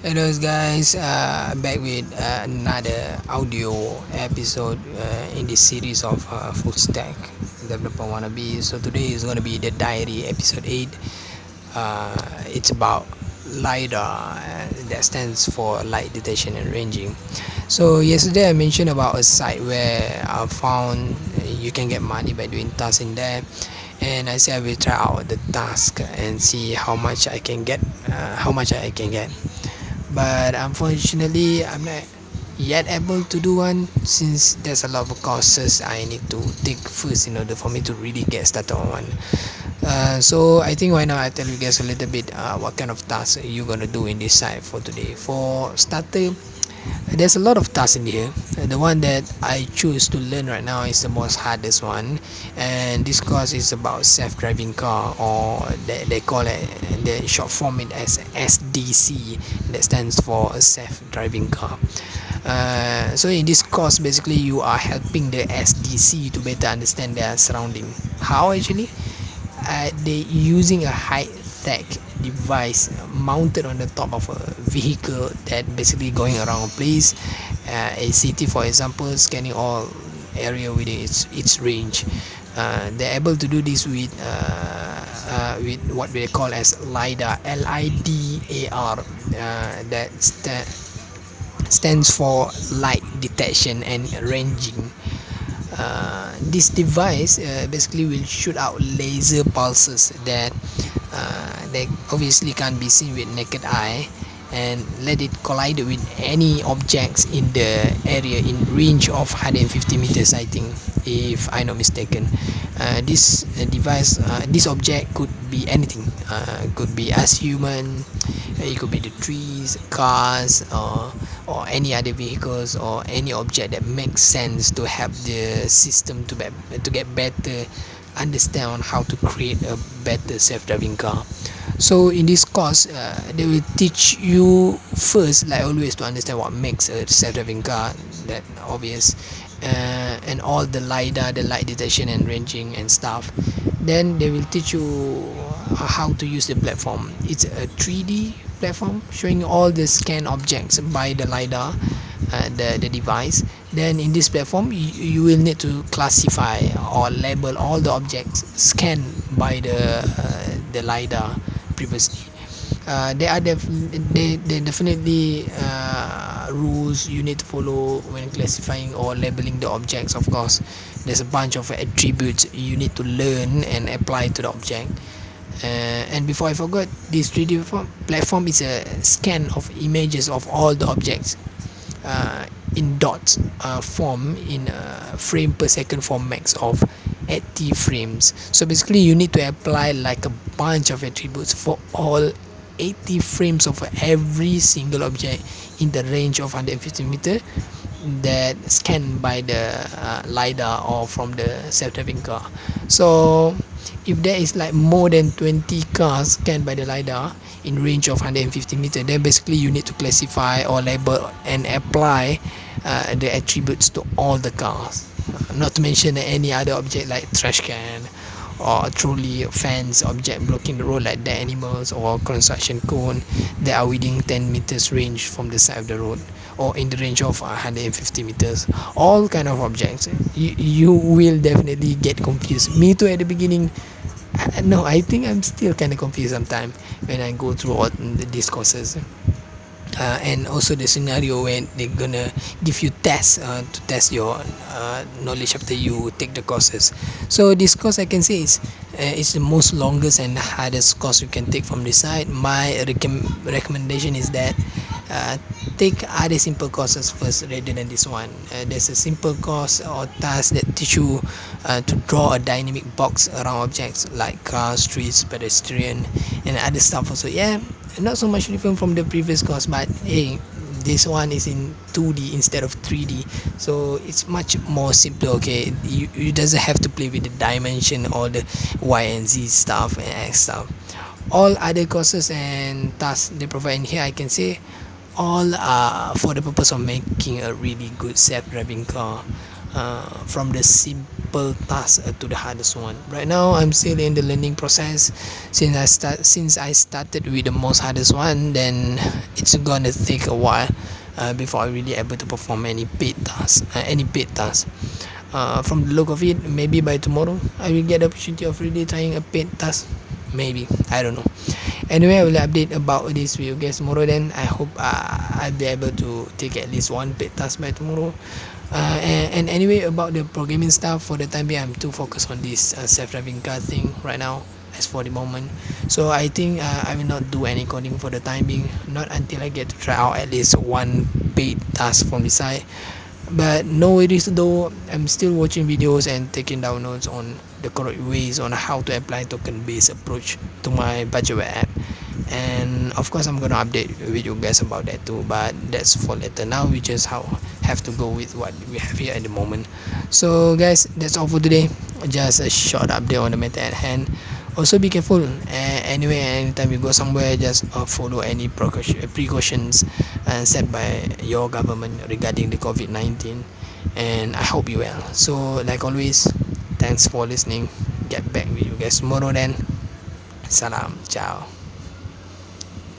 Hello guys, uh, back with uh, another audio episode uh, in this series of uh, full stack developer wannabe. So today is going to be the diary episode 8. Uh, it's about LiDAR, uh, that stands for light detection and ranging. So yesterday I mentioned about a site where I found you can get money by doing tasks in there and I said I will try out the task and see how much I can get uh, how much I can get but unfortunately I'm not yet able to do one since there's a lot of courses I need to take first in order for me to really get started on one. Uh, so I think why not I tell you guys a little bit uh, what kind of tasks you're gonna do in this site for today. For starter there's a lot of tasks in here. The one that I choose to learn right now is the most hardest one. And this course is about self-driving car or they, they call it the short form it as SDC that stands for a self-driving car. Uh, so in this course basically you are helping the SDC to better understand their surrounding. How actually? Uh, they using a high tech device mounted on the top of a vehicle that basically going around a place uh, a city for example scanning all area within its its range. Uh, they're able to do this with uh, uh, with what we call as lidar l-i-d-a-r uh, that sta- stands for light detection and ranging. Uh, this device uh, basically will shoot out laser pulses that uh, they obviously can't be seen with naked eye and let it collide with any objects in the area in range of 150 meters I think if I'm not mistaken. Uh, this uh, device uh, this object could be anything. Uh, could be as human it could be the trees cars or or any other vehicles or any object that makes sense to help the system to be, to get better understand on how to create a better self-driving car. So in this course uh, they will teach you first like always to understand what makes a self-driving car that obvious uh, and all the lidar the light detection and ranging and stuff. Then they will teach you how to use the platform. It's a 3d platform showing all the scan objects by the lidar uh, the, the device then in this platform you, you will need to classify or label all the objects scanned by the uh, the lidar previously. Uh, there are def- they, they definitely uh, rules you need to follow when classifying or labeling the objects. Of course there's a bunch of attributes you need to learn and apply to the object. Uh, and before I forgot this 3D platform is a scan of images of all the objects uh, in dots uh, form in a frame per second for max of 80 frames. So basically you need to apply like a bunch of attributes for all 80 frames of every single object in the range of 150 meter that scanned by the uh, lidar or from the self-driving car. So if there is like more than 20 cars scanned by the lidar in range of 150 meter then basically you need to classify or label and apply uh, the attributes to all the cars. Not to mention any other object like trash can or trolley fence object blocking the road like dead animals or construction cone that are within 10 meters range from the side of the road or in the range of 150 meters. All kind of objects. You, you will definitely get confused. Me too at the beginning. No I think I'm still kind of confused sometimes when I go through all these courses uh, and also the scenario when they're gonna give you tests uh, to test your uh, knowledge after you take the courses. So this course I can say is uh, is the most longest and hardest course you can take from the side. My recom- recommendation is that uh, take other simple courses first rather than this one. Uh, there's a simple course or task that teach you uh, to draw a dynamic box around objects like cars streets pedestrian and other stuff also. Yeah not so much different from the previous course but hey this one is in 2d instead of 3d so it's much more simpler okay? You, you doesn't have to play with the dimension or the y and z stuff and x stuff. All other courses and tasks they provide in here I can say all are for the purpose of making a really good self-driving car uh, from the simple task uh, to the hardest one. Right now i'm still in the learning process. Since i start since i started with the most hardest one then it's gonna take a while uh, before i really able to perform any paid task uh, any paid task. Uh, from the look of it maybe by tomorrow i will get the opportunity of really trying a paid task. Maybe i don't know. Anyway i will update about this you guys tomorrow then i hope uh, i'll be able to take at least one paid task by tomorrow uh, and, and anyway about the programming stuff for the time being i'm too focused on this uh, self-driving car thing right now as for the moment. So i think uh, i will not do any coding for the time being not until i get to try out at least one paid task from the side. But no worries though. I'm still watching videos and taking down notes on the correct ways on how to apply token based approach to my budget app. And of course i'm gonna update with you guys about that too. But that's for later now which is how have to go with what we have here at the moment. So guys that's all for today. Just a short update on the matter at hand. Also be careful. Uh, anyway anytime you go somewhere just uh, follow any precautions uh, set by your government regarding the covid-19 and i hope you well. So like always thanks for listening. Get back with you guys tomorrow then. Salam. Ciao